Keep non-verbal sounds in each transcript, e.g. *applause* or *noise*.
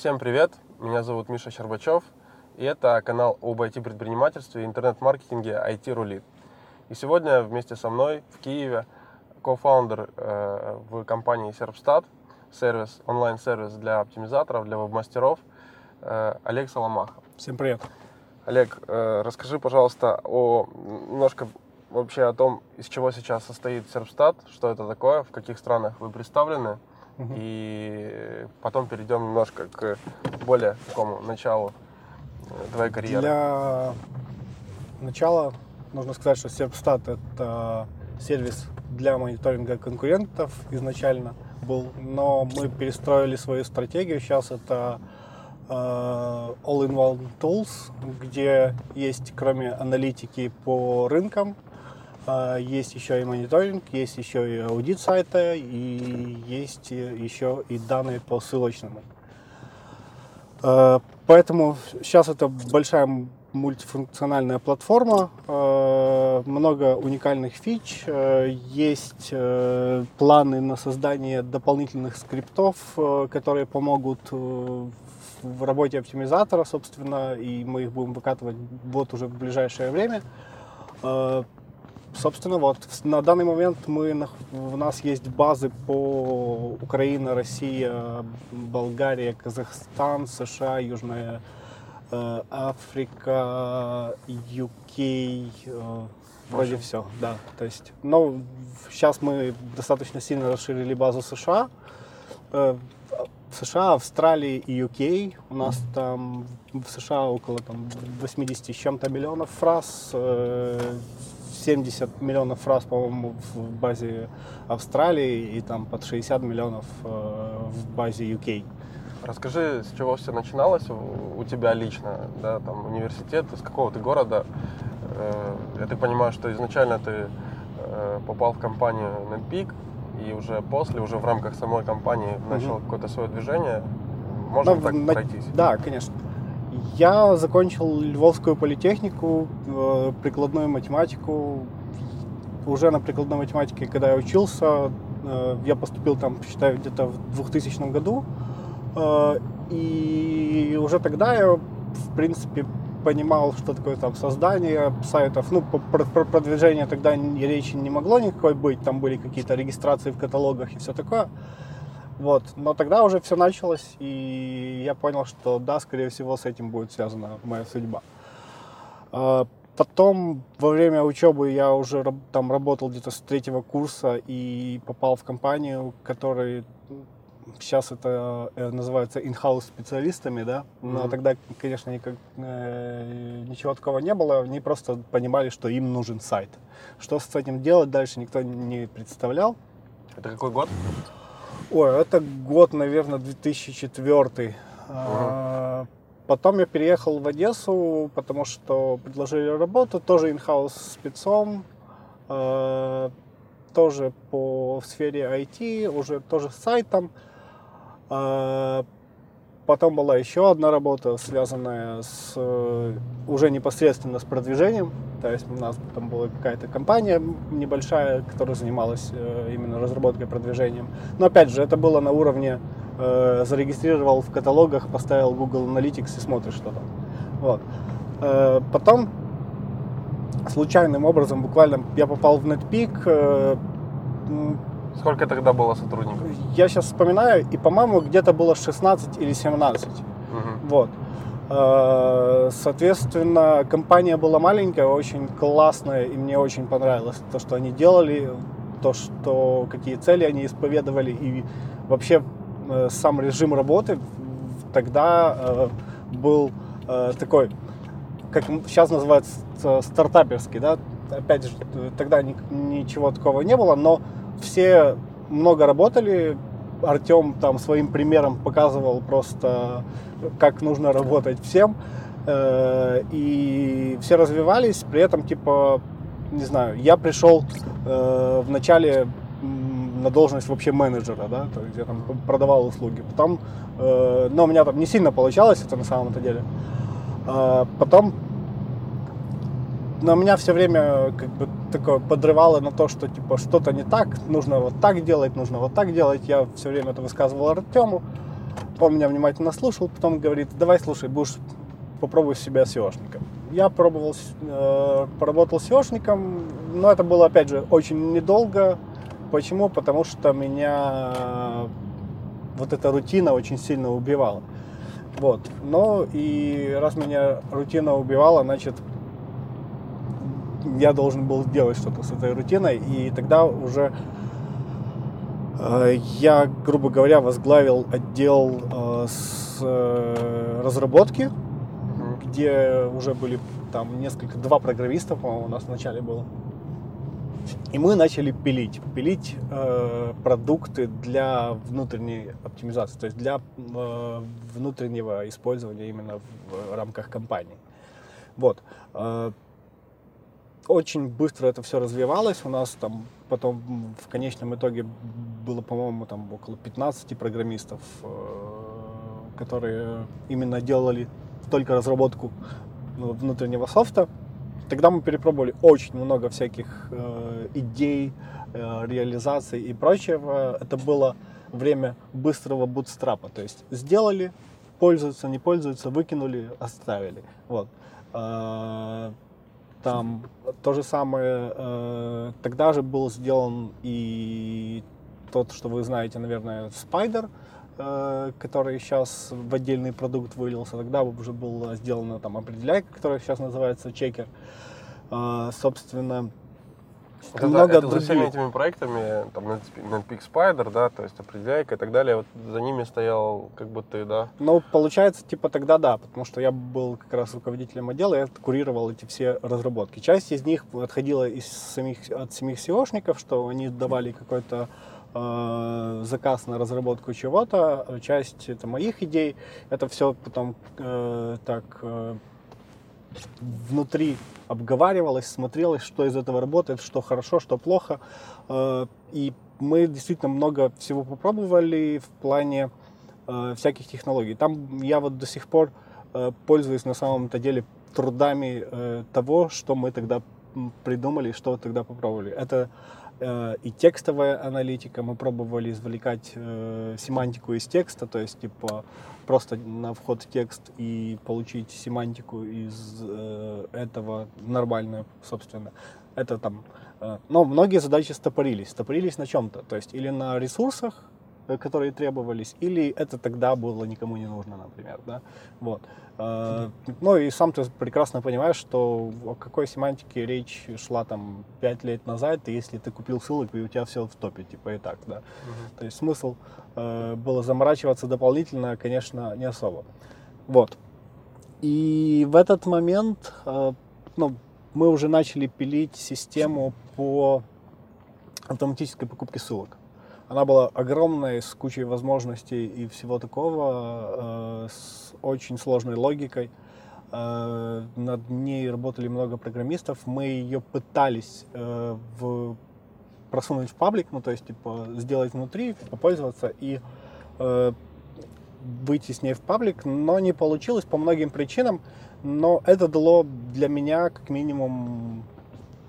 Всем привет, меня зовут Миша Щербачев, и это канал об IT-предпринимательстве интернет-маркетинге IT Рулит. И сегодня вместе со мной в Киеве кофаундер э, в компании Serpstat, сервис, онлайн-сервис для оптимизаторов, для веб-мастеров, э, Олег Соломаха. Всем привет. Олег, э, расскажи, пожалуйста, о, немножко вообще о том, из чего сейчас состоит Serpstat, что это такое, в каких странах вы представлены, угу. и потом перейдем немножко к более такому началу э, твоей карьеры. Для начала нужно сказать, что Serpstat это сервис для мониторинга конкурентов изначально был, но мы перестроили свою стратегию. Сейчас это э, All-in-One Tools, где есть, кроме аналитики по рынкам, есть еще и мониторинг, есть еще и аудит сайта, и есть еще и данные по ссылочному. Э, поэтому сейчас это большая мультифункциональная платформа, э, много уникальных фич, э, есть э, планы на создание дополнительных скриптов, которые помогут в работе оптимизатора, собственно, и мы их будем выкатывать вот уже в ближайшее время. Собственно, вот на данный момент мы, у нас есть базы по Украина, Россия, Болгария, Казахстан, США, Южная Э, Африка, UK, э, вроде все, да. То есть, но сейчас мы достаточно сильно расширили базу США. Э, США, Австралии и UK. У нас там в США около там, 80 с чем-то миллионов фраз. 70 миллионов фраз, по-моему, в базе Австралии и там под 60 миллионов в базе UK. Расскажи, с чего все начиналось у тебя лично, да, там университет, из какого ты города. Э, я так понимаю, что изначально ты э, попал в компанию NetPeak, и уже после, уже в рамках самой компании начал угу. какое-то свое движение. Можно да, так на... пройтись? Да, конечно. Я закончил Львовскую политехнику, э, прикладную математику. Уже на прикладной математике, когда я учился, я поступил там, считаю, где-то в 2000 году. Э, и уже тогда я, в принципе, понимал, что такое там создание сайтов. Ну, про, про продвижение тогда речи не могло никакой быть. Там были какие-то регистрации в каталогах и все такое. Вот. Но тогда уже все началось, и я понял, что да, скорее всего, с этим будет связана моя судьба. Э, потом, во время учебы я уже там работал где-то с третьего курса и попал в компанию, которая Сейчас это э, называется in-house специалистами, да, но mm-hmm. тогда, конечно, никак, э, ничего такого не было, они просто понимали, что им нужен сайт. Что с этим делать дальше, никто не представлял. Это какой год? Ой, это год, наверное, 2004. Uh-huh. А, потом я переехал в Одессу, потому что предложили работу, тоже in-house спецом, а, тоже по в сфере IT, уже тоже с сайтом. Потом была еще одна работа, связанная с э, уже непосредственно с продвижением. То есть у нас там была какая-то компания небольшая, которая занималась э, именно разработкой продвижением. Но опять же, это было на уровне э, зарегистрировал в каталогах, поставил Google Analytics и смотришь, что там. Вот. Потом случайным образом, буквально я попал в NetPeak, Сколько тогда было сотрудников? Я сейчас вспоминаю, и, по-моему, где-то было 16 или 17. Угу. Вот. Э, соответственно, компания была маленькая, очень классная, и мне очень понравилось то, что они делали, то, что какие цели они исповедовали, и вообще э, сам режим работы тогда э, был такой, как сейчас называется, стартаперский, да, опять же, тогда ничего такого не было, но все много работали, Артем там своим примером показывал просто, как нужно работать всем. Э, и все развивались, при этом, типа, не знаю, я пришел э, в начале на должность вообще менеджера, да, то есть я там продавал услуги. Потом, э, но у меня там не сильно получалось это на самом-то деле. Потом но меня все время как бы такое подрывало на то, что типа что-то не так, нужно вот так делать, нужно вот так делать. Я все время это высказывал Артему. Он меня внимательно слушал, потом говорит, давай, слушай, будешь попробуй себя SEOшником. Я пробовал, э, поработал SEOшником, но это было, опять же, очень недолго. Почему? Потому что меня вот эта рутина очень сильно убивала. Вот. Но и раз меня рутина убивала, значит, я должен был сделать что-то с этой рутиной. И тогда уже э, я, грубо говоря, возглавил отдел э, с э, разработки где уже были там несколько, два программиста, по-моему, у нас вначале было. И мы начали пилить, пилить э, продукты для внутренней оптимизации, то есть для э, внутреннего использования именно в рамках компании. Вот. Э, очень быстро это все развивалось. У нас там потом в конечном итоге было, по-моему, там около 15 программистов, э, которые именно делали только разработку ну, внутреннего софта. Тогда мы перепробовали очень много всяких э, идей, э, реализаций и прочего. Это было время быстрого бутстрапа. То есть сделали, пользуются, не пользуются, выкинули, оставили. Вот. Там то же самое, э, тогда же был сделан и тот, что вы знаете, наверное, Spider, Э, который сейчас в отдельный продукт вылился. Тогда уже была сделана там определяйка, которая сейчас называется чекер. Э, собственно, это, много это других. за всеми этими проектами, там, NetPeak Spider, да, то есть определяйка и так далее, вот за ними стоял как бы ты, да? Ну, получается, типа тогда да, потому что я был как раз руководителем отдела, я курировал эти все разработки. Часть из них отходила из самих, от самих SEOшников, что они давали какой-то э, заказ на разработку чего-то, часть это моих идей, это все потом э, так э, внутри обговаривалось, смотрелось, что из этого работает, что хорошо, что плохо. Э, и мы действительно много всего попробовали в плане э, всяких технологий. Там я вот до сих пор э, пользуюсь на самом-то деле трудами того, что мы тогда придумали, что тогда попробовали. Это и текстовая аналитика. Мы пробовали извлекать э, семантику из текста, то есть типа просто на вход текст и получить семантику из э, этого нормальную, собственно. Это там. Э, но многие задачи стопорились. Стопорились на чем-то. То есть или на ресурсах, которые требовались, или это тогда было никому не нужно, например, да, вот. Э, ну и сам ты прекрасно понимаешь, что о какой семантике речь шла там пять лет назад, и если ты купил ссылок, и у тебя все в топе, типа и так, да. Uh-huh. То есть смысл э, было заморачиваться дополнительно, конечно, не особо. Вот. И в этот момент, э, ну, мы уже начали пилить систему по автоматической покупке ссылок. Она была огромной, с кучей возможностей и всего такого, э, с очень сложной логикой. Э, над ней работали много программистов. Мы ее пытались э, в, просунуть в паблик, ну то есть типа сделать внутри, попользоваться и выйти с ней в паблик, но не получилось по многим причинам. Но это дало для меня как минимум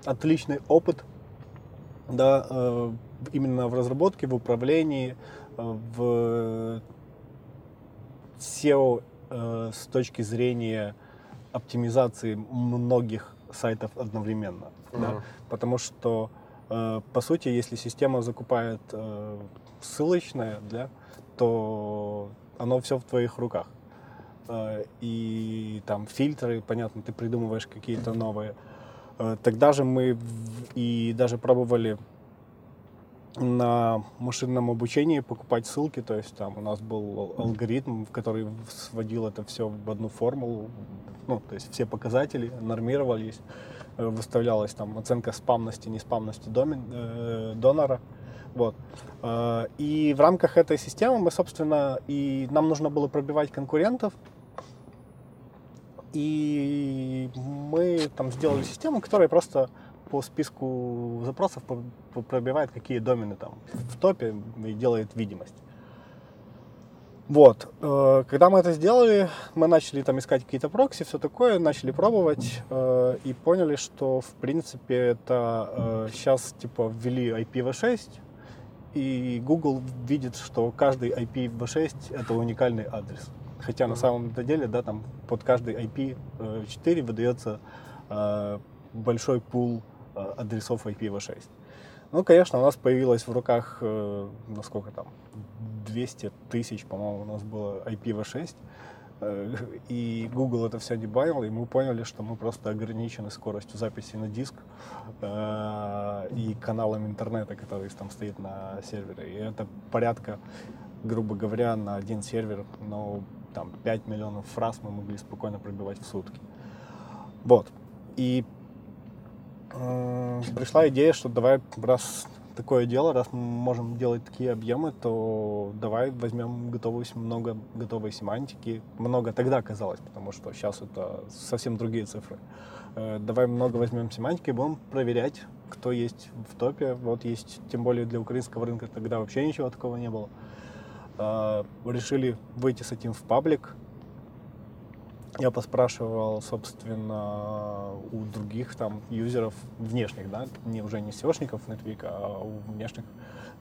отличный опыт, да, э, именно в разработке, в управлении, э, в SEO э, с точки зрения оптимизации многих сайтов одновременно. Mm-hmm. Да? Потому что, э, по сути, если система закупает ссылочное, да, то оно все в твоих руках. И там фильтры, понятно, ты придумываешь какие-то новые. Тогда же мы и даже пробовали на машинном обучении покупать ссылки, то есть там у нас был алгоритм, который сводил это все в одну формулу, ну, то есть все показатели нормировались, э, выставлялась там оценка спамности, неспамности домен, э, донора, вот. Э, и в рамках этой системы мы, собственно, и нам нужно было пробивать конкурентов, и мы там сделали систему, которая просто по списку запросов пробивает, какие домены там в топе и делает видимость. Вот. Э, когда мы это сделали, мы начали там искать какие-то прокси, все такое, начали пробовать э, и поняли, что в принципе это сейчас э, типа ввели IPv6 и Google видит, что каждый IPv6 это уникальный адрес. Хотя на самом деле, да, там под каждый IP4 выдается большой пул адресов IPv6. Ну, конечно, у нас появилось в руках, э, ну сколько там, 200 тысяч, по-моему, у нас было IPv6. Э, и Google это все дебанил, и мы поняли, что мы просто ограничены скоростью записи на диск э, и каналом интернета, который там стоит на сервере. И это порядка, грубо говоря, на один сервер, но там 5 миллионов фраз мы могли спокойно пробивать в сутки. Вот. И пришла идея, что давай, раз такое дело, раз мы можем делать такие объемы, то давай возьмем готовую, много готовой семантики. Много тогда казалось, потому что сейчас это совсем другие цифры. Э, давай много возьмем семантики и будем проверять, кто есть в топе. Вот есть, тем более для украинского рынка тогда вообще ничего такого не было. Э, решили выйти с этим в паблик. Я поспрашивал, собственно, у других там юзеров внешних, да, не уже не SEOшников Netweek, а у внешних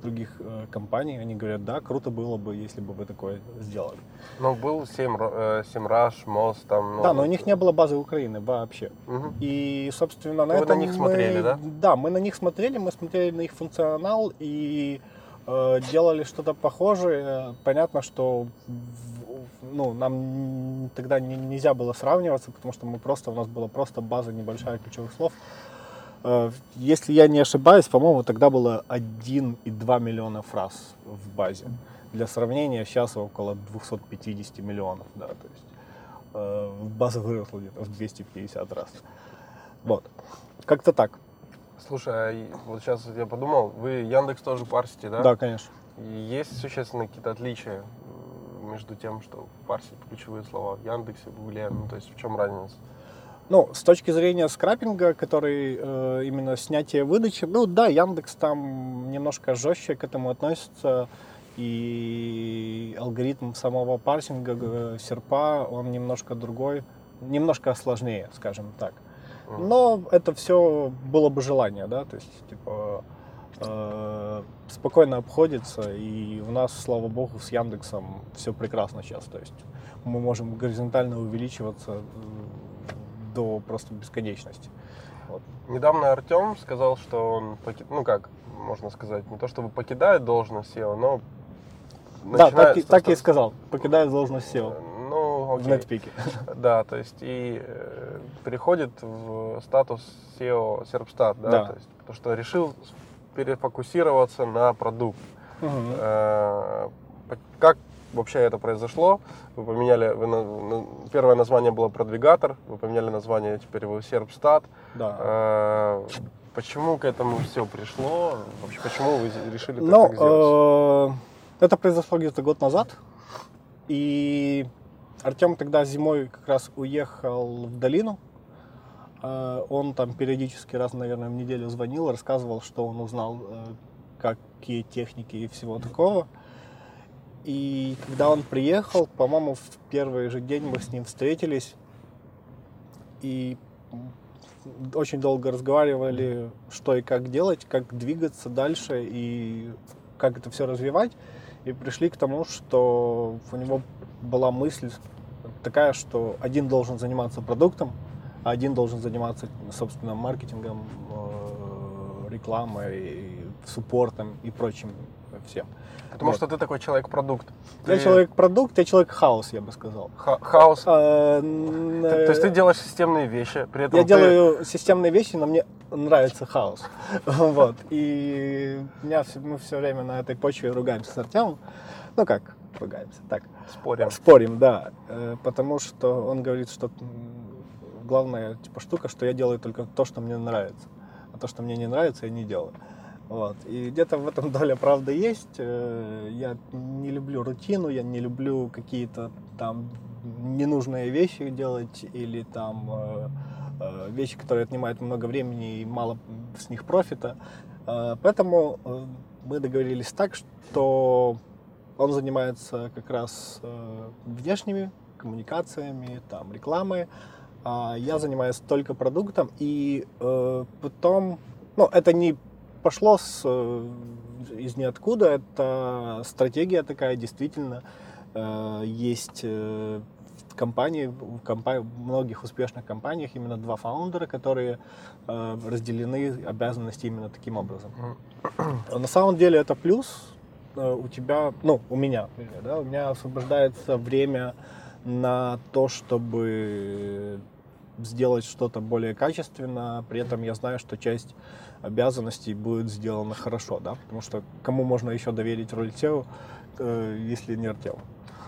других э, компаний. Они говорят, да, круто было бы, если бы вы такое сделали. Ну, был Семраш, э, Мост, там... Ну... Да, но у них не было базы Украины вообще. Угу. И, собственно, на Вы этом на них мы... смотрели, да? Да, мы на них смотрели, мы смотрели на их функционал и э, делали что-то похожее. Понятно, что ну, нам тогда не, нельзя было сравниваться, потому что мы просто, у нас была просто база небольшая ключевых слов. Э, если я не ошибаюсь, по-моему, тогда было 1,2 миллиона фраз в базе. Для сравнения, сейчас около 250 миллионов, да, то есть э, база выросла где-то в 250 раз. Вот. Как-то так. Слушай, а вот сейчас я подумал, вы Яндекс тоже парсите, да? Да, конечно. Есть существенно какие-то отличия между тем, что парсить ключевые слова в Яндексе, в Гугле? Ну, то есть в чем разница? Ну, с точки зрения скрапинга, который э, именно снятие выдачи, ну да, Яндекс там немножко жестче к этому относится, и алгоритм самого парсинга э, серпа, он немножко другой, немножко сложнее, скажем так. Но это все было бы желание, да, то есть, типа, спокойно обходится, и у нас, слава богу, с Яндексом все прекрасно сейчас. То есть мы можем горизонтально увеличиваться э, до просто бесконечности. Вот. Недавно Артем сказал, что он, ну как, можно сказать, не то чтобы покидает должность SEO, но да, так, и, так и сказал, покидает должность SEO. Ну, окей. В нетпике. *laughs* Да, то есть и э, переходит в статус SEO Serpstat, да, да. то есть, потому что решил перефокусироваться на продукт. Угу. Как вообще это произошло? Вы поменяли, вы, первое название было продвигатор, вы поменяли название, теперь вы Серпстат. Да. Э, почему к этому все пришло? Вообще, почему вы решили ну, так сделать? Э, это произошло где-то год назад. И Артем тогда зимой как раз уехал в долину он там периодически раз, наверное, в неделю звонил, рассказывал, что он узнал, э, какие техники и всего такого. И когда он приехал, по-моему, в первый же день мы с ним встретились и очень долго разговаривали, что и как делать, как двигаться дальше и как это все развивать. И пришли к тому, что у него была мысль такая, что один должен заниматься продуктом, один должен заниматься, собственно, маркетингом, э, рекламой, суппортом и прочим всем. Потому вот. что ты такой человек-продукт. Я ты... человек-продукт, я человек-хаос, я бы сказал. Ха хаос? А, ты, то есть ты делаешь системные вещи, при этом Я ты... делаю системные вещи, но мне нравится хаос. *laughs* вот. И меня, мы все время на этой почве ругаемся с Артемом. Ну как, ругаемся, так. Спорим. Спорим, да. Э, потому что он говорит, что главная типа штука, что я делаю только то, что мне нравится. А то, что мне не нравится, я не делаю. Вот. И где-то в этом доля правды есть. Э, я не люблю рутину, я не люблю какие-то там ненужные вещи делать или там э, э, вещи, которые отнимают много времени и мало с них профита. Поэтому мы договорились так, что он занимается как раз внешними коммуникациями, там, рекламой, я занимаюсь только продуктом, и э, потом, ну, это не пошло с, э, из ниоткуда. Это стратегия такая, действительно. Э, есть э, компании, в многих успешных компаниях именно два фаундера, которые э, разделены обязанности именно таким образом. На самом деле это плюс. Э, у тебя, ну, у меня, да, у меня освобождается время на то, чтобы сделать что-то более качественно, при этом я знаю, что часть обязанностей будет сделана хорошо, да, потому что кому можно еще доверить роль SEO, э, если не Артем.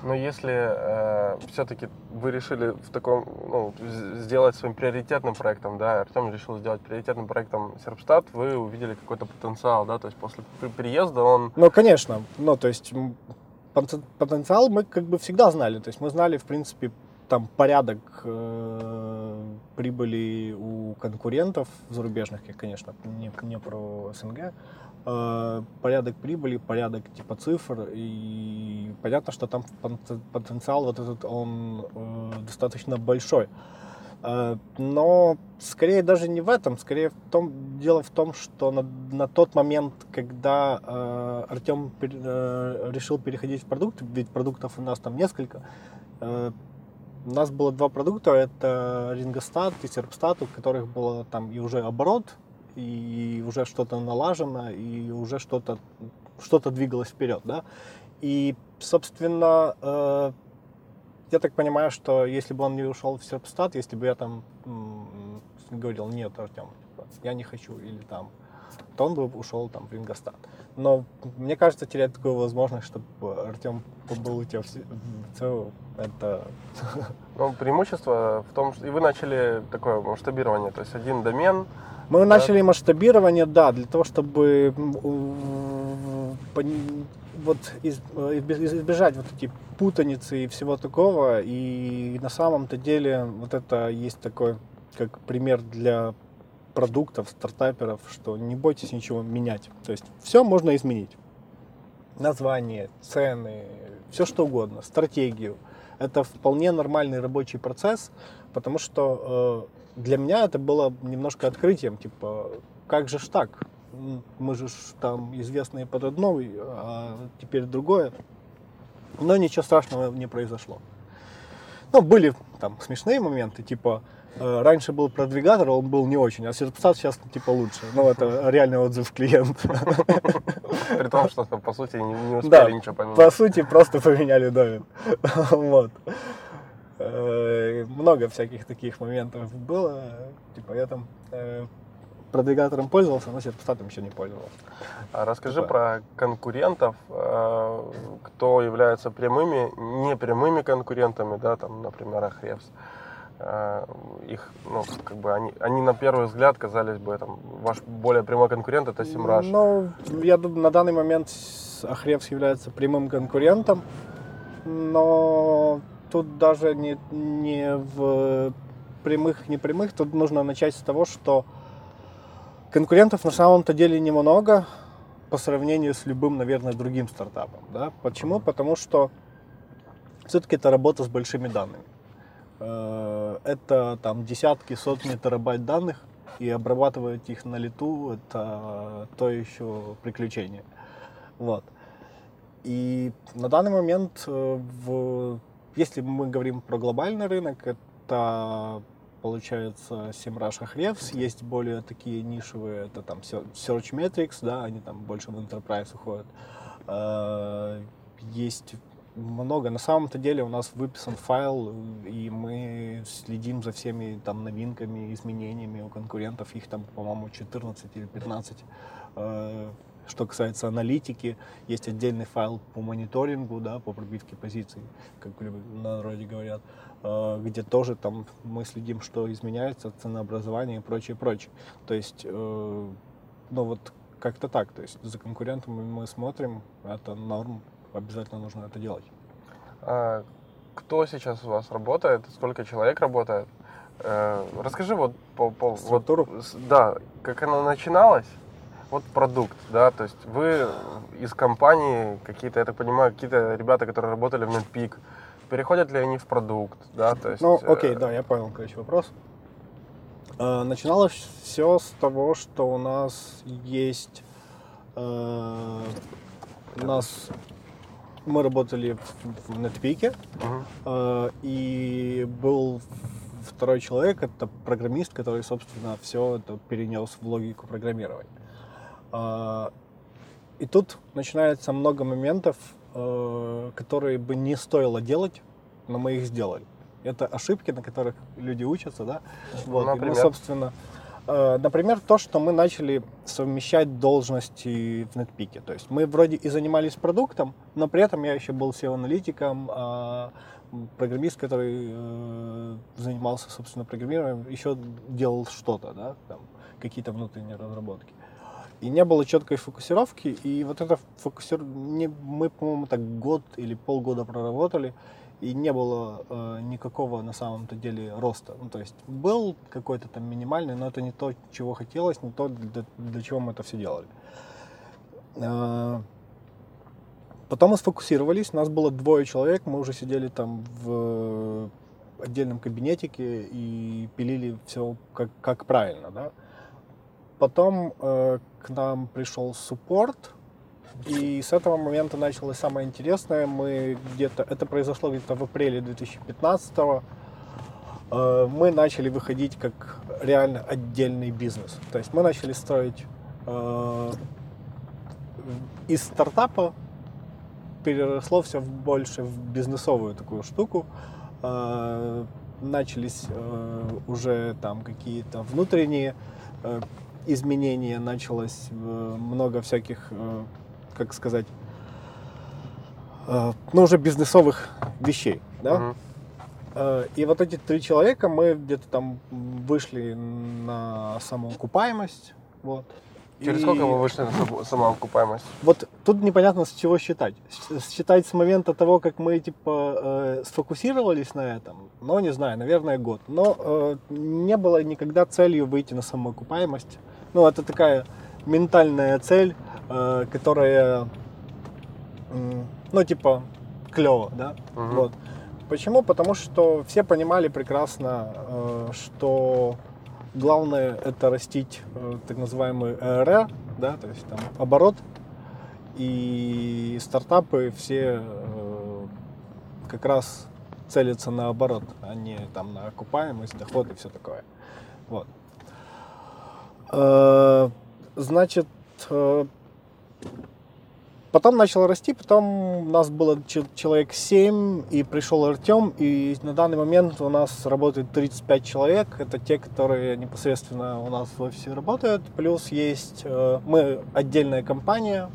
Но если э, все-таки вы решили в таком, ну, сделать своим приоритетным проектом, да, Артем решил сделать приоритетным проектом Серпстат, вы увидели какой-то потенциал, да, то есть после приезда он... Ну, конечно, ну, то есть потенциал мы как бы всегда знали, то есть мы знали, в принципе, там порядок э, прибыли у конкурентов зарубежных, я, конечно, не, не про СНГ, э, порядок прибыли, порядок типа цифр, и понятно, что там потенциал вот этот, он э, достаточно большой. Э, но скорее даже не в этом, скорее в том, дело в том, что на, на тот момент, когда э, Артем пер, э, решил переходить в продукт, ведь продуктов у нас там несколько, э, у нас было два продукта, это Рингостат и Серпстат, у которых было там и уже оборот, и уже что-то налажено, и уже что-то что-то двигалось вперед, да. И, собственно, э, я так понимаю, что если бы он не ушел в Серпстат, если бы я там говорил, нет, Артем, я не хочу, или там, то он бы ушел там в Рингостат. Но мне кажется, терять такую возможность, чтобы Артем был у тебя в ЦО, это... *laughs* Ну, преимущество в том, что и вы начали такое масштабирование, то есть один домен, мы да. начали масштабирование, да, для того, чтобы вот избежать вот эти путаницы и всего такого. И на самом-то деле вот это есть такой как пример для продуктов, стартаперов, что не бойтесь ничего менять. То есть все можно изменить. Название, цены, все что угодно, стратегию. Это вполне нормальный рабочий процесс, потому что э, для меня это было немножко открытием, типа, как же ж так? Мы же ж там известные под одно, а теперь другое. Но ничего страшного не произошло. Ну, были там смешные моменты, типа, раньше был продвигатор, он был не очень, а Серпстат сейчас типа лучше. Ну, это реальный отзыв клиента. При том, что по сути не, не успели да, ничего поменять. По сути, просто поменяли домен. Вот. Э, много всяких таких моментов было. Типа я там э, продвигатором пользовался, но серпостатом еще не пользовался. А расскажи типа... про конкурентов, э, кто являются прямыми, непрямыми конкурентами, да, там, например, Ахревс. Их, ну, как бы они, они на первый взгляд казались бы, там, ваш более прямой конкурент это Симраш. Ну, я думаю, на данный момент Ахревс является прямым конкурентом, но тут даже не, не в прямых, не прямых, тут нужно начать с того, что конкурентов на самом-то деле немного по сравнению с любым, наверное, другим стартапом. Да? Почему? Потому что все-таки это работа с большими данными. Э, это там десятки, сотни терабайт данных, и обрабатывать их на лету это то еще приключение. Вот. И на данный момент э, в если мы говорим про глобальный рынок, это получается SEMrush Ahrefs, есть более такие нишевые, это там Search Metrics, да, они там больше в Enterprise уходят. А, есть много. На самом-то деле у нас выписан файл, и мы следим за всеми там новинками, изменениями у конкурентов. Их там, по-моему, 14 или 15 что касается аналитики, есть отдельный файл по мониторингу, да, по пробивке позиций, как на народе говорят, э, где тоже там мы следим, что изменяется, ценообразование и прочее, прочее. То есть, э, ну вот как-то так. То есть за конкурентами мы смотрим, это норм, обязательно нужно это делать. А кто сейчас у вас работает? Сколько человек работает? Э, расскажи вот по, по вот, да, как она начиналась, вот продукт, да, то есть вы из компании какие-то, я так понимаю, какие-то ребята, которые работали в NetPeak, переходят ли они в продукт, да, то есть... Ну, окей, э... да, я понял, короче, вопрос. Э, начиналось все с того, что у нас есть Э, у нас мы работали в, в NetPeak, Мгм. э, и был второй человек, это программист, который, собственно, все это перенес в логику программирования. Э, и тут начинается много моментов, э, которые бы не стоило делать, но мы их сделали. Это ошибки, на которых люди учатся, да? Вот, и мы, Например? собственно, э, например, то, что мы начали совмещать должности в NetPeak. То есть мы вроде и занимались продуктом, но при этом я еще был SEO-аналитиком, а программист, который э, занимался, собственно, программированием, еще делал что-то, да, там, какие-то внутренние разработки. И не было четкой фокусировки, и вот это фокусир... не- мы, по-моему, так год или полгода проработали, и не было э, никакого на самом-то деле роста. Ну, то есть был какой-то там минимальный, но это не то, чего хотелось, не то, для, для чего мы это все делали. Э, Потом мы сфокусировались, нас было двое человек, мы уже сидели там в отдельном кабинетике и пилили все как, как правильно, да. Потом э, к нам пришел суппорт, и с этого момента началось самое интересное. Мы где-то, это произошло где-то в апреле 2015 э, мы начали выходить как реально отдельный бизнес. То есть мы начали строить э, из стартапа переросло все больше в бизнесовую такую штуку. Э, Начались уже там какие-то внутренние изменения, началось много всяких, как сказать, э, ну уже бизнесовых вещей, да. Мгм. Э, И вот эти три человека, мы где-то там вышли на самоокупаемость, вот. Через И- сколько вы вышли на сам- самоокупаемость? вот тут непонятно с чего считать. Считать с момента того, как мы типа э, сфокусировались на этом, но не знаю, наверное, год. Но э, не было никогда целью выйти на самоокупаемость. Ну, это такая ментальная цель, э, которая, ну, типа, клево, да? Мгм. Вот. Почему? Потому что все понимали прекрасно, э, что главное это растить э, так называемый ЭРР, да, то есть там оборот, и стартапы все как раз целятся на оборот, а не там на окупаемость, доход и все такое. Вот. Значит, э, потом начал расти, потом у нас было че- человек 7, и пришел Артем, и на данный момент у нас работает 35 человек. Это те, которые непосредственно у нас в офисе работают. Плюс есть э, мы отдельная компания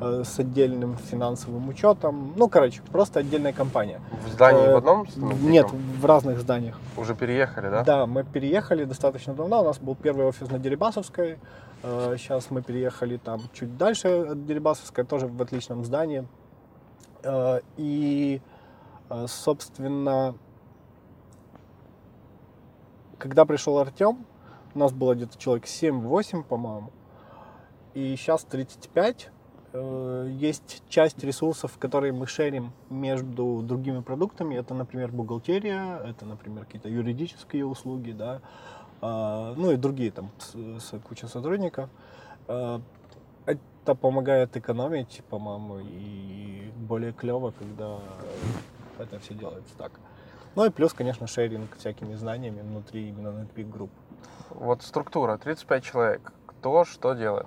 э, с отдельным финансовым учетом. Ну, короче, просто отдельная компания. В здании Э, в одном? Нет, в разных зданиях. Уже переехали, да? Да, мы переехали достаточно давно. У нас был первый офис на Дерибасовской. Э, Сейчас мы переехали там чуть дальше от Дерибасовской, тоже в отличном здании. Э, И, э, собственно, когда пришел Артем, у нас было где-то человек 7-8, по-моему, и сейчас 35. Э, Есть часть ресурсов, которые мы шерим между другими продуктами. Это, например, бухгалтерия, это, например, какие-то юридические услуги, да, ну и другие там с, куча сотрудников. А, Это помогает экономить, по-моему, и более клево, когда это все делается так. Ну и плюс, конечно, шеринг всякими знаниями внутри именно NetPeak групп. Вот структура, 35 человек. Кто что делает?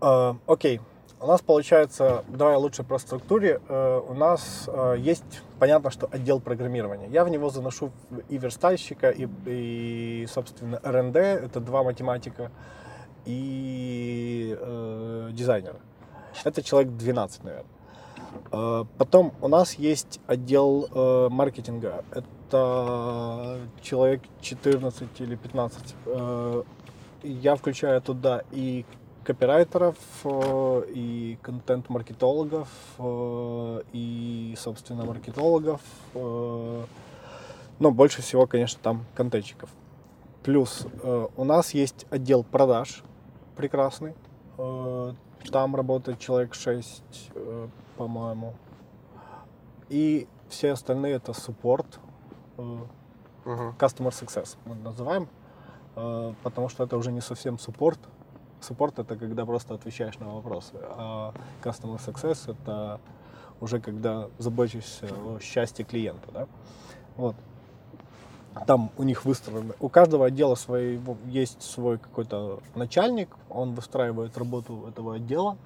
Э, Окей. У нас получается, давай лучше про структуре. Э, У нас э, есть, понятно, что отдел программирования. Я в него заношу и верстальщика, и, и собственно, РНД, это два математика, и э, дизайнера. Это человек 12, наверное. Э, Потом у нас есть отдел э, маркетинга. Это человек 14 или 15. Э, Я включаю туда и копирайтеров, э, и контент-маркетологов, э, и, собственно, маркетологов. э, Но больше всего, конечно, там контентчиков. Плюс у нас есть отдел продаж прекрасный. Там работает человек 6, э, по-моему. И все остальные это суппорт. Customer Success мы называем, потому что это уже не совсем суппорт, Support это когда просто отвечаешь на вопросы, а Customer Success это уже когда заботишься о счастье клиента, да. Вот. Там у них выстроено, у каждого отдела свой, есть свой какой-то начальник, он выстраивает работу этого отдела,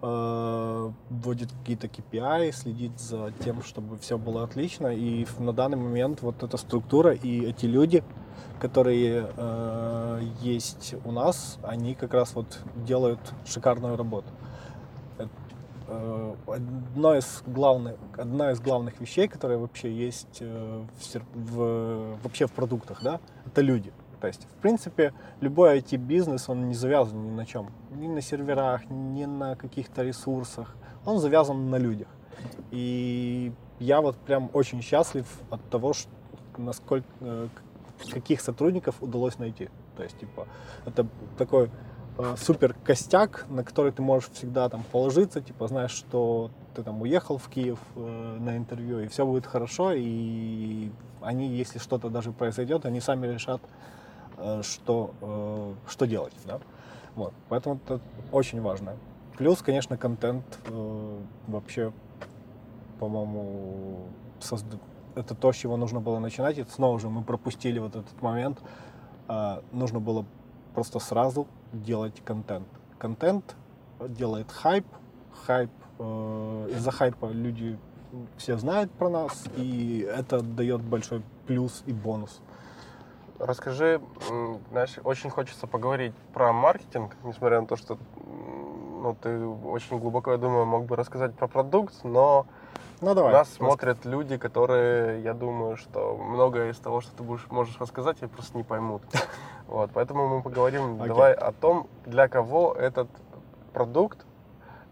вводит какие-то KPI, следит за тем, чтобы все было отлично. И на данный момент вот эта структура и эти люди, которые э, есть у нас, они как раз вот делают шикарную работу. Э, одно из главных, одна из главных вещей, которая вообще есть э, в, в, вообще в продуктах, да, это люди. То есть, в принципе, любой IT-бизнес, он не завязан ни на чем. Ни на серверах, ни на каких-то ресурсах. Он завязан на людях. И я вот прям очень счастлив от того, что, насколько, э, каких сотрудников удалось найти. То есть, типа, это такой э, супер костяк, на который ты можешь всегда там положиться, типа, знаешь, что ты там уехал в Киев э, на интервью, и все будет хорошо, и они, если что-то даже произойдет, они сами решат, что, э, что делать, да. Вот, поэтому это очень важно. Плюс, конечно, контент э, вообще, по-моему, созда это то, с чего нужно было начинать. И снова же мы пропустили вот этот момент. Нужно было просто сразу делать контент. Контент делает хайп. Хайп э, из-за хайпа люди все знают про нас, и это дает большой плюс и бонус. Расскажи, знаешь, очень хочется поговорить про маркетинг, несмотря на то, что ну, ты очень глубоко, я думаю, мог бы рассказать про продукт, но ну, давай, Нас смотрят люди, которые, я думаю, что многое из того, что ты будешь, можешь рассказать, я просто не поймут. *laughs* Вот, поэтому мы поговорим okay. давай о том, для кого этот продукт,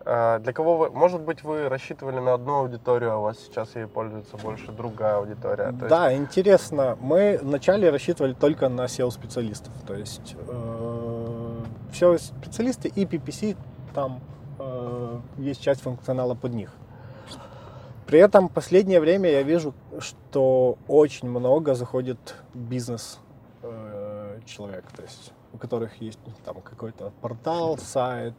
для кого вы, может быть, вы рассчитывали на одну аудиторию, а у вас сейчас ей пользуется больше другая аудитория. То да, есть... интересно. Мы вначале рассчитывали только на SEO-специалистов. То есть э, SEO-специалисты и PPC, там э, есть часть функционала под них. При этом в последнее время я вижу, что очень много заходит бизнес э, человек, то есть у которых есть ну, там какой-то портал, сайт,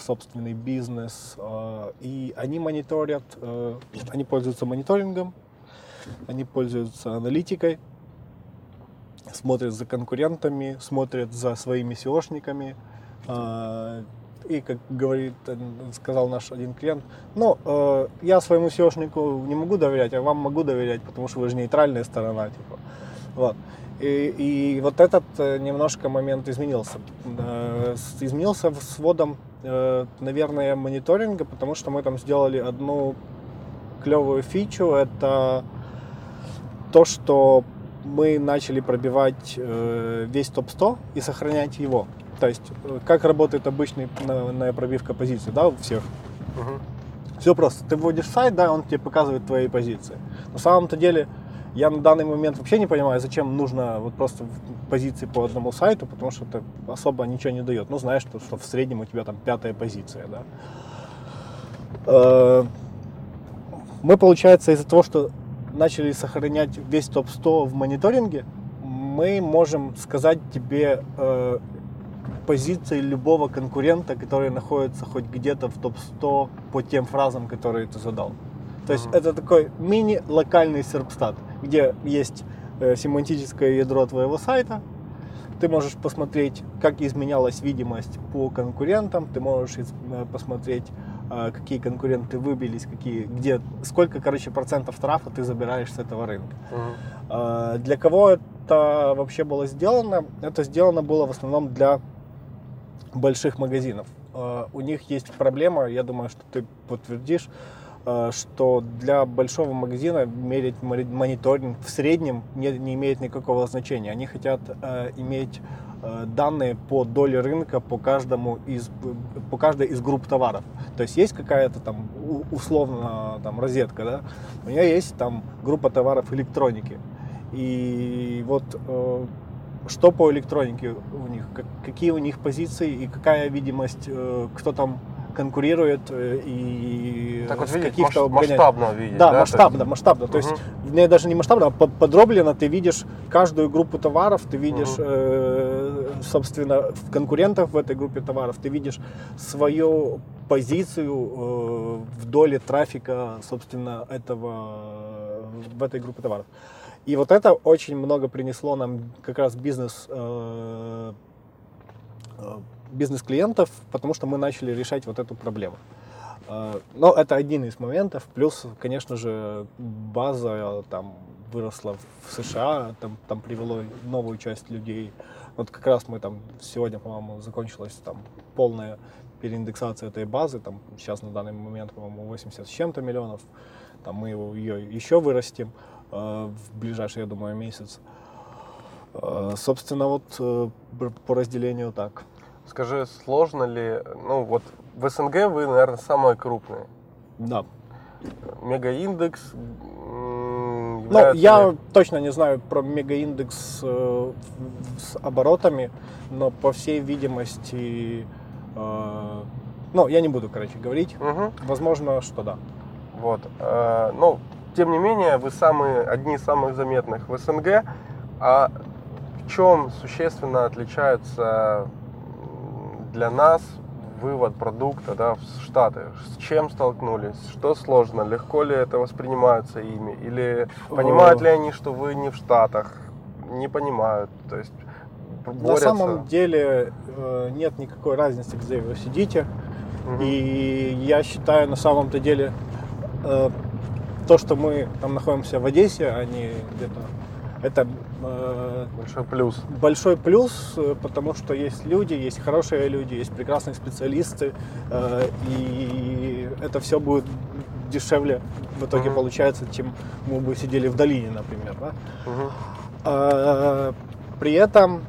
собственный бизнес, э, и они мониторят, э, они пользуются мониторингом, они пользуются аналитикой, смотрят за конкурентами, смотрят за своими SEOшниками, э, и, как говорит, сказал наш один клиент, ну, я своему SEOшнику не могу доверять, а вам могу доверять, потому что вы же нейтральная сторона, типа. Вот. И, и вот этот немножко момент изменился. Изменился с вводом, наверное, мониторинга, потому что мы там сделали одну клевую фичу. Это то, что мы начали пробивать э, весь топ-100 и сохранять его. То есть, э, как работает обычная пробивка позиций, да, у всех. Угу. Все просто. Ты вводишь сайт, да, он тебе показывает твои позиции. На самом-то деле, я на данный момент вообще не понимаю, зачем нужно вот просто позиции по одному сайту, потому что это особо ничего не дает. Ну, знаешь, что, что в среднем у тебя там пятая позиция, да. Э, мы, получается, из-за того, что начали сохранять весь топ-100 в мониторинге, мы можем сказать тебе, э, позиции любого конкурента, который находится хоть где-то в топ-100 по тем фразам, которые ты задал. То есть mm-hmm. это такой мини-локальный серпстат, где есть э, семантическое ядро твоего сайта, ты можешь посмотреть, как изменялась видимость по конкурентам, ты можешь э, посмотреть, э, какие конкуренты выбились, какие, где, сколько, короче, процентов штрафа ты забираешь с этого рынка. Uh-huh. Для кого это вообще было сделано? Это сделано было в основном для больших магазинов. У них есть проблема, я думаю, что ты подтвердишь, что для большого магазина мерить мониторинг в среднем не, не имеет никакого значения. Они хотят э, иметь данные по доле рынка по каждому из по каждой из групп товаров. То есть есть какая-то там условно там розетка, да? У нее есть там группа товаров электроники. И вот что по электронике у них, как, какие у них позиции и какая видимость, э, кто там, конкурирует э, и Так вот с видеть, каких-то обгоняет. масштабно видеть. Да, то масштабно, есть- масштабно. То есть, не даже не масштабно, а по- подробленно ты видишь каждую группу товаров, ты видишь, Мгм. э, собственно, в конкурентов в этой группе товаров, ты видишь свою позицию э, в доле трафика, собственно, этого в этой группе товаров. И вот это очень много принесло нам как раз бизнес э, э, бизнес-клиентов, потому что мы начали решать вот эту проблему. Э, Но это один из моментов. Плюс, конечно же, база там выросла в США, там, там привело новую часть людей. Вот как раз мы там сегодня, по-моему, закончилась там полная переиндексация этой базы. Там сейчас на данный момент, по-моему, 80 с чем-то миллионов. Там мы ее еще вырастим э, в ближайший, я думаю, месяц. Э, собственно, вот э, по разделению так. Скажи, сложно ли, ну вот в СНГ вы, наверное, самые крупные. Да. Мегаиндекс Ну, я ли- точно не знаю про мегаиндекс э, с оборотами, но по всей видимости, э, ну, я не буду, короче, говорить. Мгм. Возможно, что да. Вот. э, Ну, тем не менее, вы самые, одни из самых заметных в СНГ. А в чем существенно отличается м, для нас вывод продукта да, в Штаты? С чем столкнулись? Что сложно? Легко ли это воспринимается ими? Или понимают ли они, что вы не в Штатах? Не понимают. То есть На борются. самом деле э, нет никакой разницы, где вы сидите. Мгм. И я считаю, на самом-то деле, э, то, что мы там находимся в Одессе, а не где-то, это э, Большой плюс. большой плюс, э, потому что есть люди, есть хорошие люди, есть прекрасные специалисты, э, и это все будет дешевле в итоге Мгм. получается, чем мы бы сидели в долине, например. да. А, При этом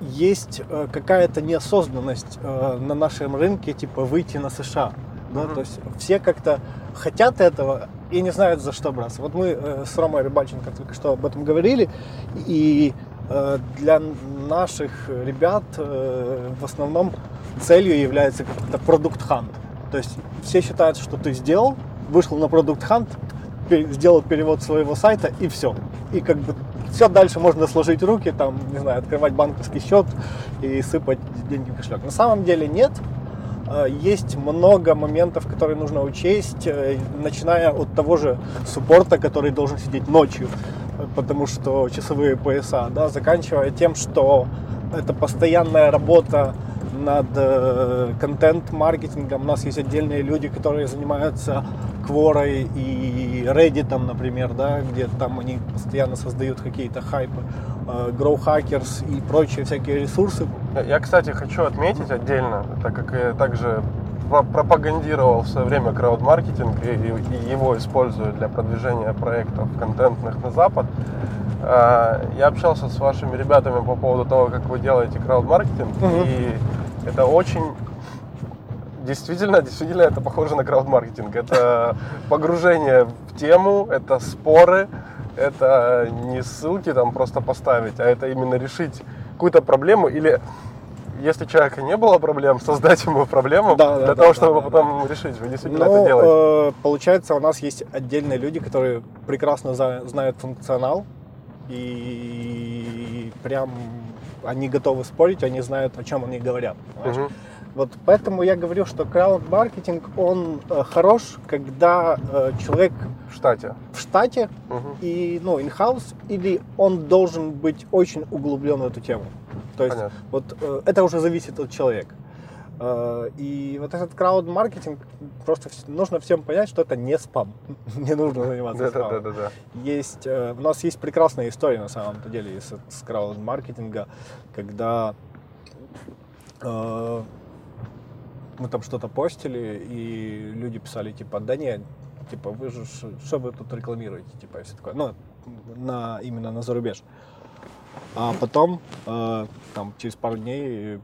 есть какая-то неосознанность на нашем рынке, типа выйти на США. Да? Мгм. То есть все как-то хотят этого и не знают, за что браться. Вот мы э, с Ромой Рыбальченко только что об этом говорили, и э, для наших ребят э, в основном целью является как-то продукт хант. То есть все считают, что ты сделал, вышел на продукт хант, сделал перевод своего сайта и все. И как бы все дальше можно сложить руки, там, не знаю, открывать банковский счет и сыпать деньги в кошелек. На самом деле нет. Э, Есть много моментов, которые нужно учесть, э, начиная от того же суппорта, который должен сидеть ночью, э, потому что часовые пояса, да, заканчивая тем, что это постоянная работа над контент-маркетингом. У нас есть отдельные люди, которые занимаются Кворой и Reddit, например, да, где там они постоянно создают какие-то хайпы, Grow Hackers и прочие всякие ресурсы. Я- Я, кстати, хочу отметить отдельно, так как я также про- пропагандировал в свое время крауд-маркетинг и, и его использую для продвижения проектов контентных на Запад. А, Я общался с вашими ребятами по поводу того, как вы делаете крауд-маркетинг, Мгм. и это очень Действительно, действительно, это похоже на крауд-маркетинг. Это погружение в тему, это споры, это не ссылки там просто поставить, а это именно решить какую-то проблему или если человека не было проблем, создать ему проблему Да, да, для да, того, да, чтобы да, потом решить. Вы действительно Ну, это делаете. э, получается, у нас есть отдельные люди, которые прекрасно за- знают функционал и прям они готовы спорить, они знают, о чем они говорят. понимаешь? Мгм. Вот поэтому я говорю, что крауд-маркетинг, он э, хорош, когда э, человек В штате. в штате Мгм. и, ну, in-house, или он должен быть очень углублен в эту тему. То есть Понятно. вот э, это уже зависит от человека. И вот этот крауд-маркетинг, просто нужно всем понять, что это не спам. *laughs* Не нужно заниматься спамом. Да-да-да-да. Есть, э, у нас есть прекрасная история на самом деле из, с крауд-маркетинга, когда мы там что-то постили, и люди писали, типа, да нет, типа, вы же, что вы тут рекламируете, типа, и все такое, ну, на, именно на зарубеж. А потом, э, там, через пару дней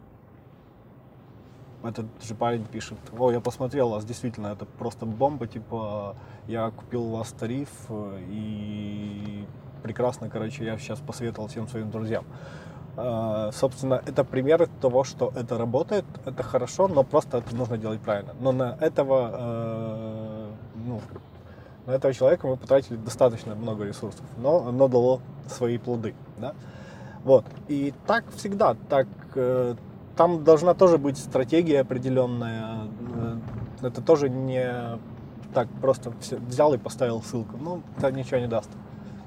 этот же парень пишет, о, я посмотрел вас, действительно, это просто бомба, типа, я купил у вас тариф, э, и прекрасно, короче, я сейчас посоветовал всем своим друзьям. Э, собственно, это пример того, что это работает, это хорошо, но просто это нужно делать правильно. Но на этого, э, ну, на этого человека мы потратили достаточно много ресурсов, но оно дало свои плоды. Да? Вот. И так всегда, так э, там должна тоже быть стратегия определенная. Это тоже не так просто взял и поставил ссылку. Ну, это ничего не даст.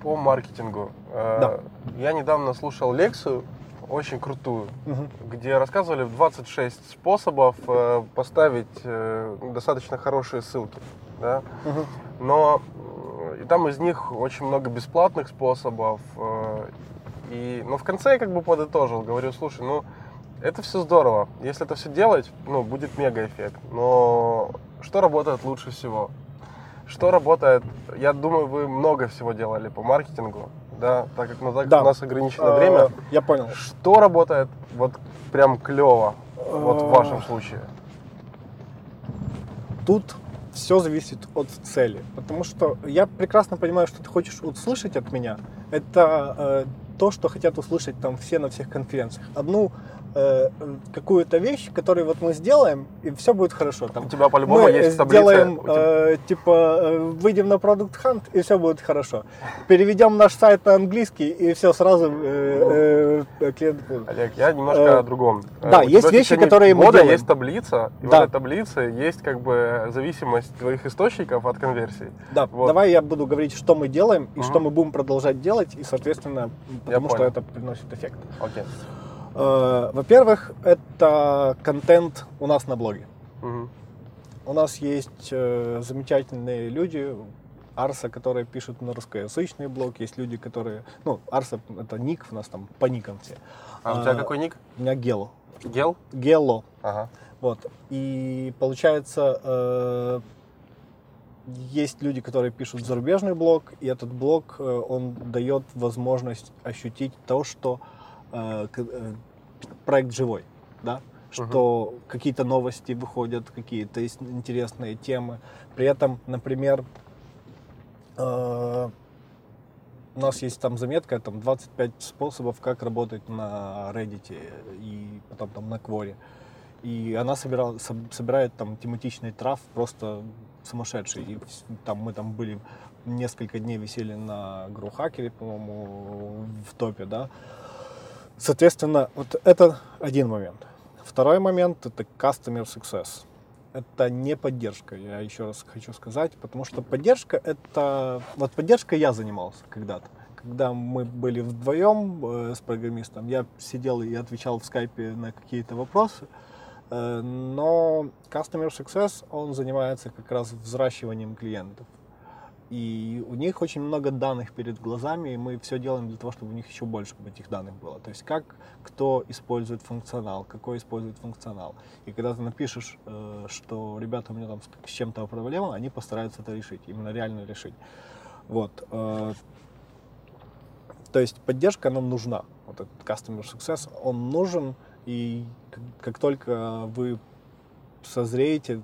По маркетингу. Да. Я недавно слушал лекцию очень крутую, угу. где рассказывали 26 способов э, поставить э, достаточно хорошие ссылки. Да? Угу. Но и там из них очень много бесплатных способов. Э, и, но в конце я как бы подытожил, говорю, слушай, ну это все здорово. Если это все делать, ну, будет мега эффект. Но что работает лучше всего? Что работает? Я думаю, вы много всего делали по маркетингу да, так как, ну, так да. у нас ограниченное а, время. Я понял. Что работает вот прям клево, вот в вашем случае? Тут все зависит от цели, потому что я прекрасно понимаю, что ты хочешь услышать от меня. Это э, то, что хотят услышать там все на всех конференциях. Одну э, какую-то вещь, которую вот мы сделаем, и все будет хорошо. Там, У тебя по-любому мы есть таблица. Сделаем, э, типа, э, выйдем на Product Hunt, и все будет хорошо. Переведем наш сайт на английский, и все сразу э, э, клиент Олег, я немножко э, о другом. Да, У есть вещи, которые мы делаем. есть таблица, и да. в этой таблице есть как бы зависимость твоих источников от конверсий. Да, вот. давай я буду говорить, что мы делаем, и угу. что мы будем продолжать делать, и, соответственно, потому что это приносит эффект. Окей. Э, во-первых, это контент у нас на блоге. Угу. У нас есть э, замечательные люди, Арса, которые пишут на русскоязычный блог, есть люди, которые... Ну, Арса — это ник, у нас там по никам все. А, у тебя какой ник? У меня Гел. Гел? Гело. Ага. Вот. И получается, э, есть люди, которые пишут зарубежный блог, и этот блог, э, он дает возможность ощутить то, что Э, э, проект живой, да, что uh какие-то новости выходят, какие-то есть интересные темы. При этом, например, э, у нас есть там заметка, там 25 способов, как работать на Reddit и потом там на Quora. И она собирала, собирает там тематичный трав просто сумасшедший. И там мы там были несколько дней висели на Грухакере, по-моему, в топе, да. Соответственно, вот это один момент. Второй момент – это customer success. Это не поддержка, я еще раз хочу сказать, потому что поддержка – это… Вот поддержкой я занимался когда-то. Когда мы были вдвоем э, с программистом, я сидел и отвечал в скайпе на какие-то вопросы, э, но Customer Success, он занимается как раз взращиванием клиентов. И у них очень много данных перед глазами, и мы все делаем для того, чтобы у них еще больше этих данных было. То есть как кто использует функционал, какой использует функционал. И когда ты напишешь, э, что ребята у меня там с чем-то проблема, они постараются это решить, именно реально решить. Вот. Э, то есть поддержка нам нужна. Вот этот customer success, он нужен, и как только вы созреете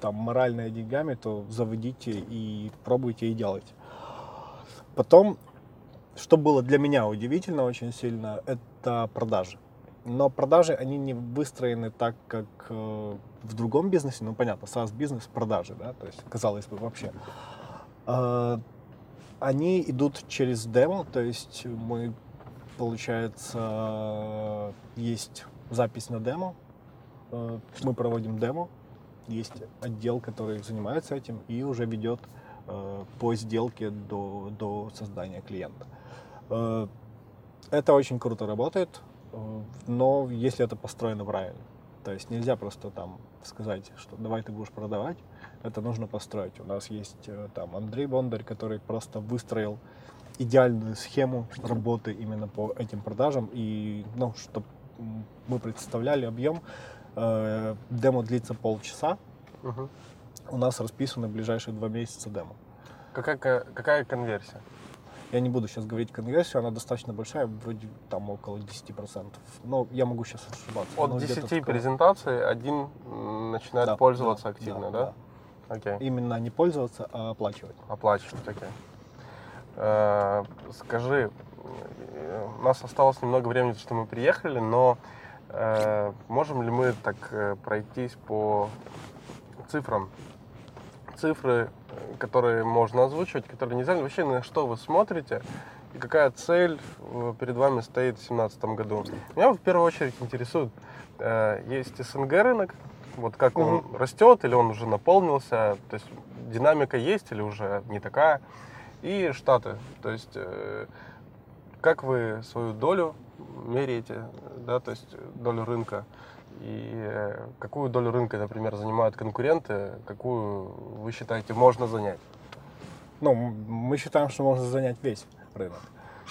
там морально и деньгами, то заводите и пробуйте и делайте. Потом, что было для меня удивительно очень сильно, это продажи. Но продажи, они не выстроены так, как э, в другом бизнесе. Ну, понятно, SaaS-бизнес, продажи, да, то есть, казалось бы, вообще. Э, они идут через демо, то есть мы, получается, есть запись на демо, мы проводим демо, есть отдел, который занимается этим и уже ведет э, по сделке до, до создания клиента. Э, это очень круто работает, но если это построено правильно. То есть нельзя просто там сказать, что давай ты будешь продавать, это нужно построить. У нас есть там Андрей Бондарь, который просто выстроил идеальную схему работы именно по этим продажам, и ну, чтобы мы представляли объем, Э, демо длится полчаса. Угу. У нас расписаны ближайшие два месяца демо. Какая, какая конверсия? Я не буду сейчас говорить конверсию, она достаточно большая, вроде там около 10%. Но я могу сейчас ошибаться. От 10 презентаций один начинает да, пользоваться да, активно, да? да? Окей. Именно не пользоваться, а оплачивать. Оплачивать, окей. Э, скажи, у нас осталось немного времени, что мы приехали, но э, можем ли мы так э, пройтись по цифрам? Цифры, которые можно озвучивать, которые нельзя. Вообще, на что вы смотрите и какая цель э, перед вами стоит в 2017 году? Меня в первую очередь интересует, э, есть СНГ рынок, вот как он угу. растет или он уже наполнился, то есть динамика есть или уже не такая, и Штаты, то есть э, как вы свою долю меряете, да, то есть долю рынка, и э, какую долю рынка, например, занимают конкуренты, какую вы считаете можно занять? Ну, мы считаем, что можно занять весь рынок.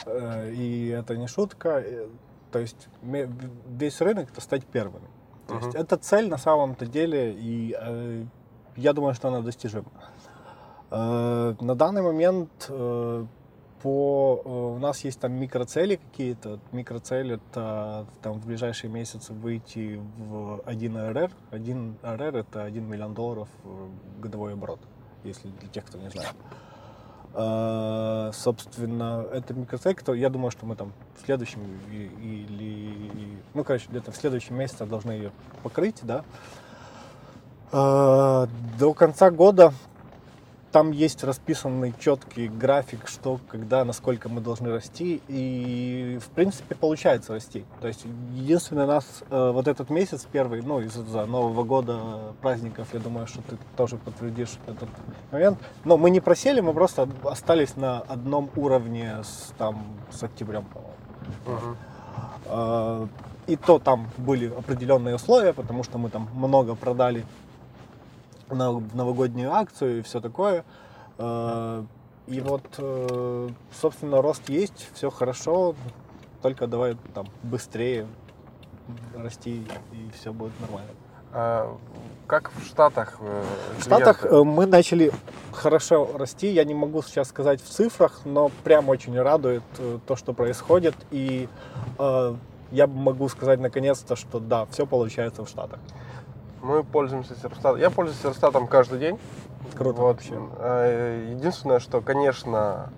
Э, и это не шутка. То есть весь рынок это стать первыми. То uh-huh. есть это цель на самом-то деле, и э, я думаю, что она достижима. Э, на данный момент э, по, э, у нас есть там микроцели какие-то. Микроцель это там в ближайшие месяцы выйти в 1 РР. 1 РР это 1 миллион долларов э, годовой оборот, если для тех, кто не знает. Собственно, это микроцель, который, я думаю, что мы там в следующем или, ну, короче, где-то в следующем месяце должны ее покрыть, да. До конца года там есть расписанный четкий график, что, когда, насколько мы должны расти, и в принципе получается расти. То есть единственное нас э, вот этот месяц первый, ну из-за Нового года праздников, я думаю, что ты тоже подтвердишь этот момент. Но мы не просели, мы просто остались на одном уровне с, там, с октябрем, по-моему. Угу. Э, и то там были определенные условия, потому что мы там много продали на новогоднюю акцию и все такое. Э, и вот, э, собственно, рост есть, все хорошо, только давай там быстрее расти и все будет нормально. А как в Штатах? Э, в Штатах мы начали хорошо расти. Я не могу сейчас сказать в цифрах, но прям очень радует то, что происходит. И э, я могу сказать наконец-то, что да, все получается в Штатах. Мы пользуемся Серстатом. Я пользуюсь Серстатом каждый день. Круто вот. вообще. Э, единственное, что, конечно,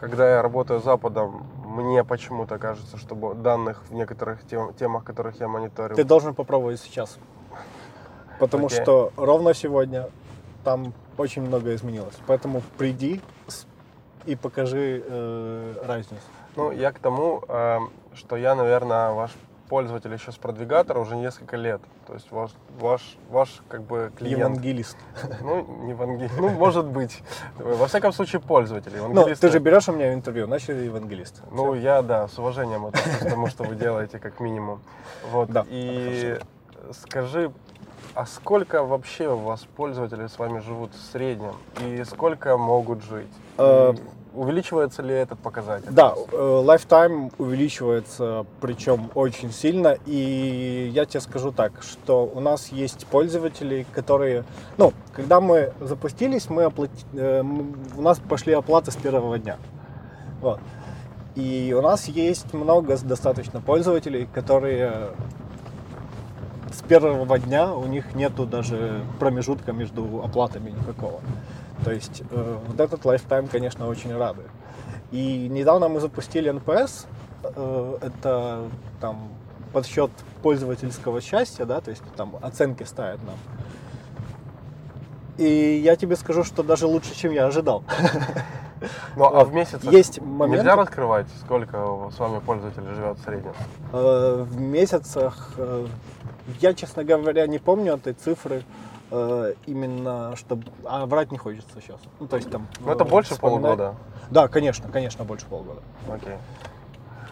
когда я работаю Западом, мне почему-то кажется, что данных в некоторых тем, темах, которых я мониторю... Ты должен попробовать сейчас. Потому okay. что ровно сегодня там очень много изменилось. Поэтому приди и покажи э, разницу. Ну, я к тому, э, что я, наверное, ваш пользователь еще с продвигатора уже несколько лет. То есть ваш, ваш, ваш как бы клиент... Евангелист. Ну, не евангелист. Ну, может быть. Во всяком случае, пользователь. Ну, ты же берешь у меня интервью, значит, евангелист. Ну, я, да, с уважением отношусь к тому, что вы делаете, как минимум. Вот. Да, И скажи, а сколько вообще у вас пользователей с вами живут в среднем? И сколько могут жить? Э, Увеличивается ли этот показатель? Да, э, lifetime увеличивается, причем очень сильно. И я тебе скажу так, что у нас есть пользователи, которые... Ну, когда мы запустились, мы оплати... Э, у нас пошли оплаты с первого дня. Вот. И у нас есть много достаточно пользователей, которые с первого дня у них нету даже промежутка между оплатами никакого. То есть э, вот этот lifetime, конечно, очень радует. И недавно мы запустили NPS, э, это там подсчет пользовательского счастья, да, то есть там оценки ставят нам. И я тебе скажу, что даже лучше, чем я ожидал. Ну а в месяц есть моменты... нельзя раскрывать, сколько с вами пользователей живет в среднем? Э, в месяцах э, я, честно говоря, не помню этой цифры. Э, именно чтобы... А врать не хочется сейчас. Ну, то есть там... Ну, это больше вспоминать. полугода? Да, конечно, конечно, больше полгода. Окей.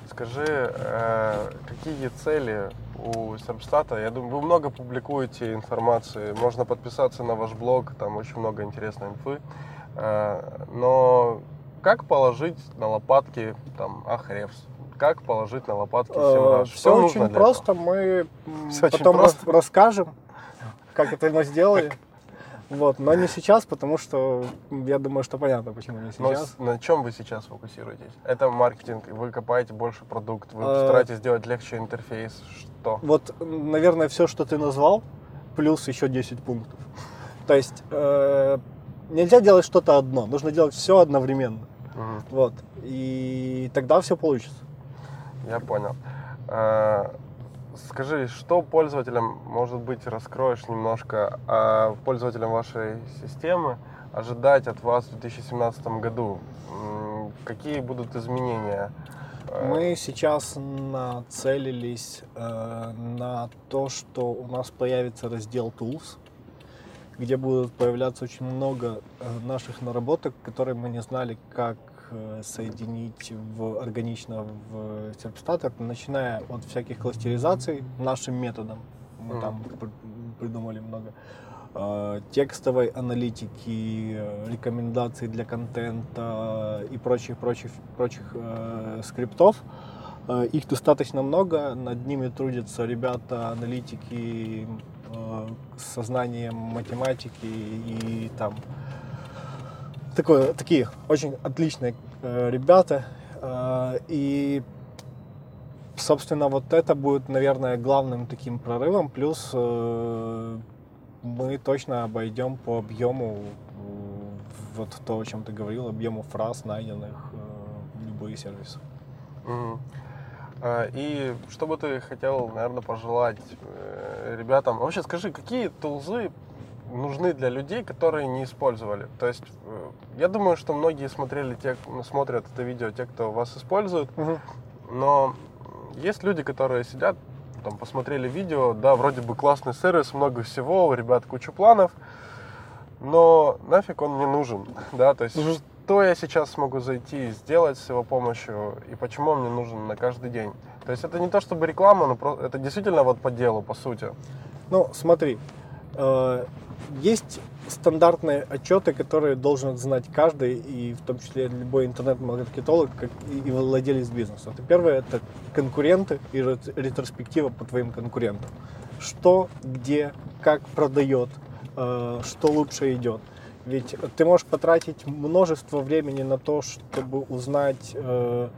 Скажи, э, какие цели у Сербстата? Я думаю, вы много публикуете информации, можно подписаться на ваш блог, там очень много интересной инфы. Э, но как положить на лопатки там Ахревс? Как положить на лопатки Семраж? Все очень просто, мы Все потом просто. расскажем как это мы сделали. Вот, но не сейчас, потому что я думаю, что понятно, почему не сейчас. Но на чем вы сейчас фокусируетесь? Это маркетинг, вы копаете больше продукт, вы а... стараетесь сделать легче интерфейс, что? Вот, наверное, все, что ты назвал, плюс еще 10 пунктов. То есть э, нельзя делать что-то одно, нужно делать все одновременно. Угу. Вот. И тогда все получится. Я понял. Скажи, что пользователям, может быть, раскроешь немножко, а пользователям вашей системы ожидать от вас в 2017 году? Какие будут изменения? Мы сейчас нацелились э, на то, что у нас появится раздел Tools, где будут появляться очень много э, наших наработок, которые мы не знали, как соединить в, органично в серпстатор, начиная от всяких кластеризаций нашим методом. Мы mm-hmm. там придумали много э, текстовой аналитики, рекомендаций для контента и прочих прочих прочих э, скриптов. Их достаточно много, над ними трудятся ребята, аналитики, Э, со знанием математики и там такое, такие очень отличные э, ребята. Э, и, собственно, вот это будет, наверное, главным таким прорывом. Плюс э, мы точно обойдем по объему вот то, о чем ты говорил, объему фраз, найденных э, любые сервисы. Mm-hmm. И что бы ты хотел, наверное, пожелать э, ребятам? Вообще скажи, какие тулзы нужны для людей, которые не использовали? То есть, э, я думаю, что многие смотрели, те, смотрят это видео, те, кто вас использует, угу. но есть люди, которые сидят, там, посмотрели видео, да, вроде бы классный сервис, много всего, у ребят куча планов, но нафиг он мне нужен, *laughs* да, то есть угу что я сейчас смогу зайти и сделать с его помощью, и почему он мне нужен на каждый день. То есть это не то чтобы реклама, но это действительно вот по делу, по сути. Ну, смотри, есть стандартные отчеты, которые должен знать каждый, и в том числе любой интернет-маркетолог и владелец бизнеса. Это первое, это конкуренты и ретроспектива по твоим конкурентам. Что, где, как продает, э, что лучше идет. Ведь ты можешь потратить множество времени на то, чтобы узнать э,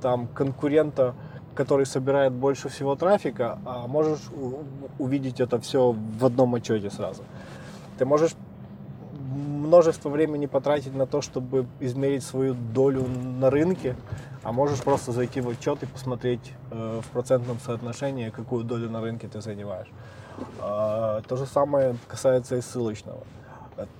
там конкурента, который собирает больше всего трафика, а можешь увидеть это все в одном отчете сразу. Ты можешь множество времени потратить на то, чтобы измерить свою долю на рынке, а можешь просто зайти в отчет и посмотреть э, в процентном соотношении, какую долю на рынке ты занимаешь. Э, то же самое касается и ссылочного.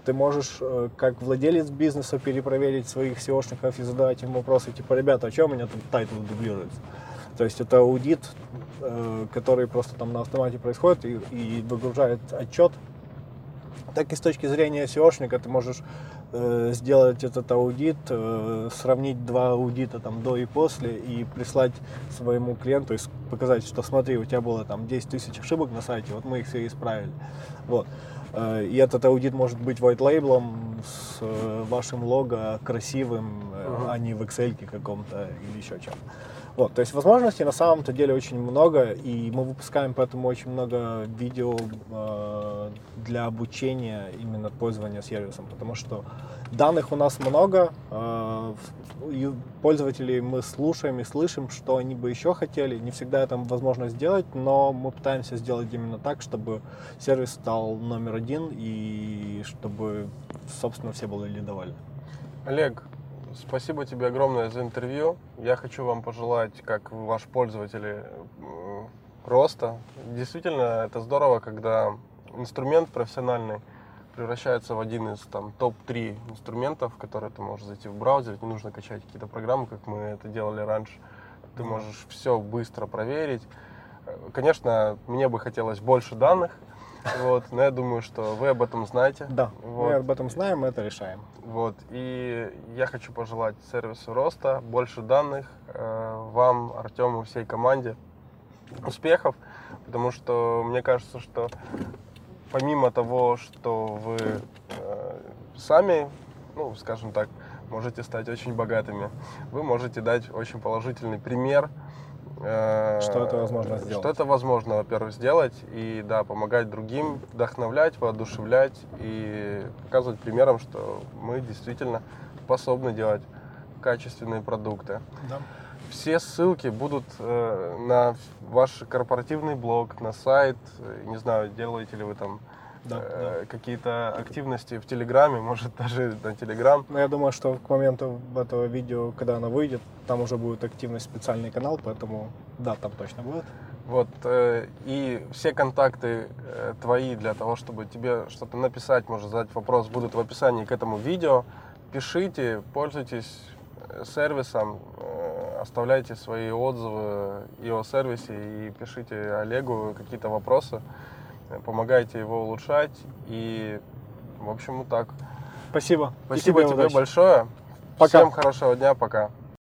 Ты можешь, э, как владелец бизнеса, перепроверить своих SEO шников и задавать им вопросы, типа, ребята, а что у меня тут title дублируется? То есть это аудит, э, который просто там на автомате происходит и, и выгружает отчет. Так и с точки зрения SEO шника ты можешь э, сделать этот аудит, сравнить два аудита там до и после и прислать своему клиенту и показать, что смотри, у тебя было там 10 тысяч ошибок на сайте, вот мы их все исправили. Вот. Э, и этот аудит может быть white label с э, вашим лого красивым, uh-huh. а не в Excel каком-то или еще чем-то. Вот, то есть возможностей на самом-то деле очень много, и мы выпускаем поэтому очень много видео э, для обучения именно пользования сервисом, потому что данных у нас много, э, пользователей мы слушаем и слышим, что они бы еще хотели. Не всегда это возможно сделать, но мы пытаемся сделать именно так, чтобы сервис стал номер один и чтобы, собственно, все были довольны. Олег, Спасибо тебе огромное за интервью. Я хочу вам пожелать, как ваш пользователь, роста. Действительно, это здорово, когда инструмент профессиональный превращается в один из там топ-3 инструментов, в которые ты можешь зайти в браузер, не нужно качать какие-то программы, как мы это делали раньше. Ты можешь все быстро проверить. Конечно, мне бы хотелось больше данных, вот, но я думаю, что вы об этом знаете. Да, вот. мы об этом знаем, мы это решаем. Вот, и я хочу пожелать сервису роста, больше данных, э, вам, Артему, всей команде успехов, потому что мне кажется, что помимо того, что вы э, сами, ну, скажем так, можете стать очень богатыми, вы можете дать очень положительный пример что это возможно сделать? Что это возможно, во-первых, сделать и, да, помогать другим, вдохновлять, воодушевлять и показывать примером, что мы действительно способны делать качественные продукты. Да. Все ссылки будут э, на ваш корпоративный блог, на сайт. Не знаю, делаете ли вы там Да, э, какие-то активности в Телеграме, может *laughs* даже на Телеграм. Но я думаю, что к моменту этого видео, когда оно выйдет, там уже будет активность специальный канал, поэтому да, там точно будет. Вот, э, и все контакты э, твои для того, чтобы тебе что-то написать, может задать вопрос, будут в описании к этому видео. Пишите, пользуйтесь сервисом, э, оставляйте свои отзывы и о сервисе, и пишите Олегу какие-то вопросы, помогайте его улучшать. И, в общем, вот так. Спасибо. Спасибо тебе удачи. большое. Пока. Всем хорошего дня, пока.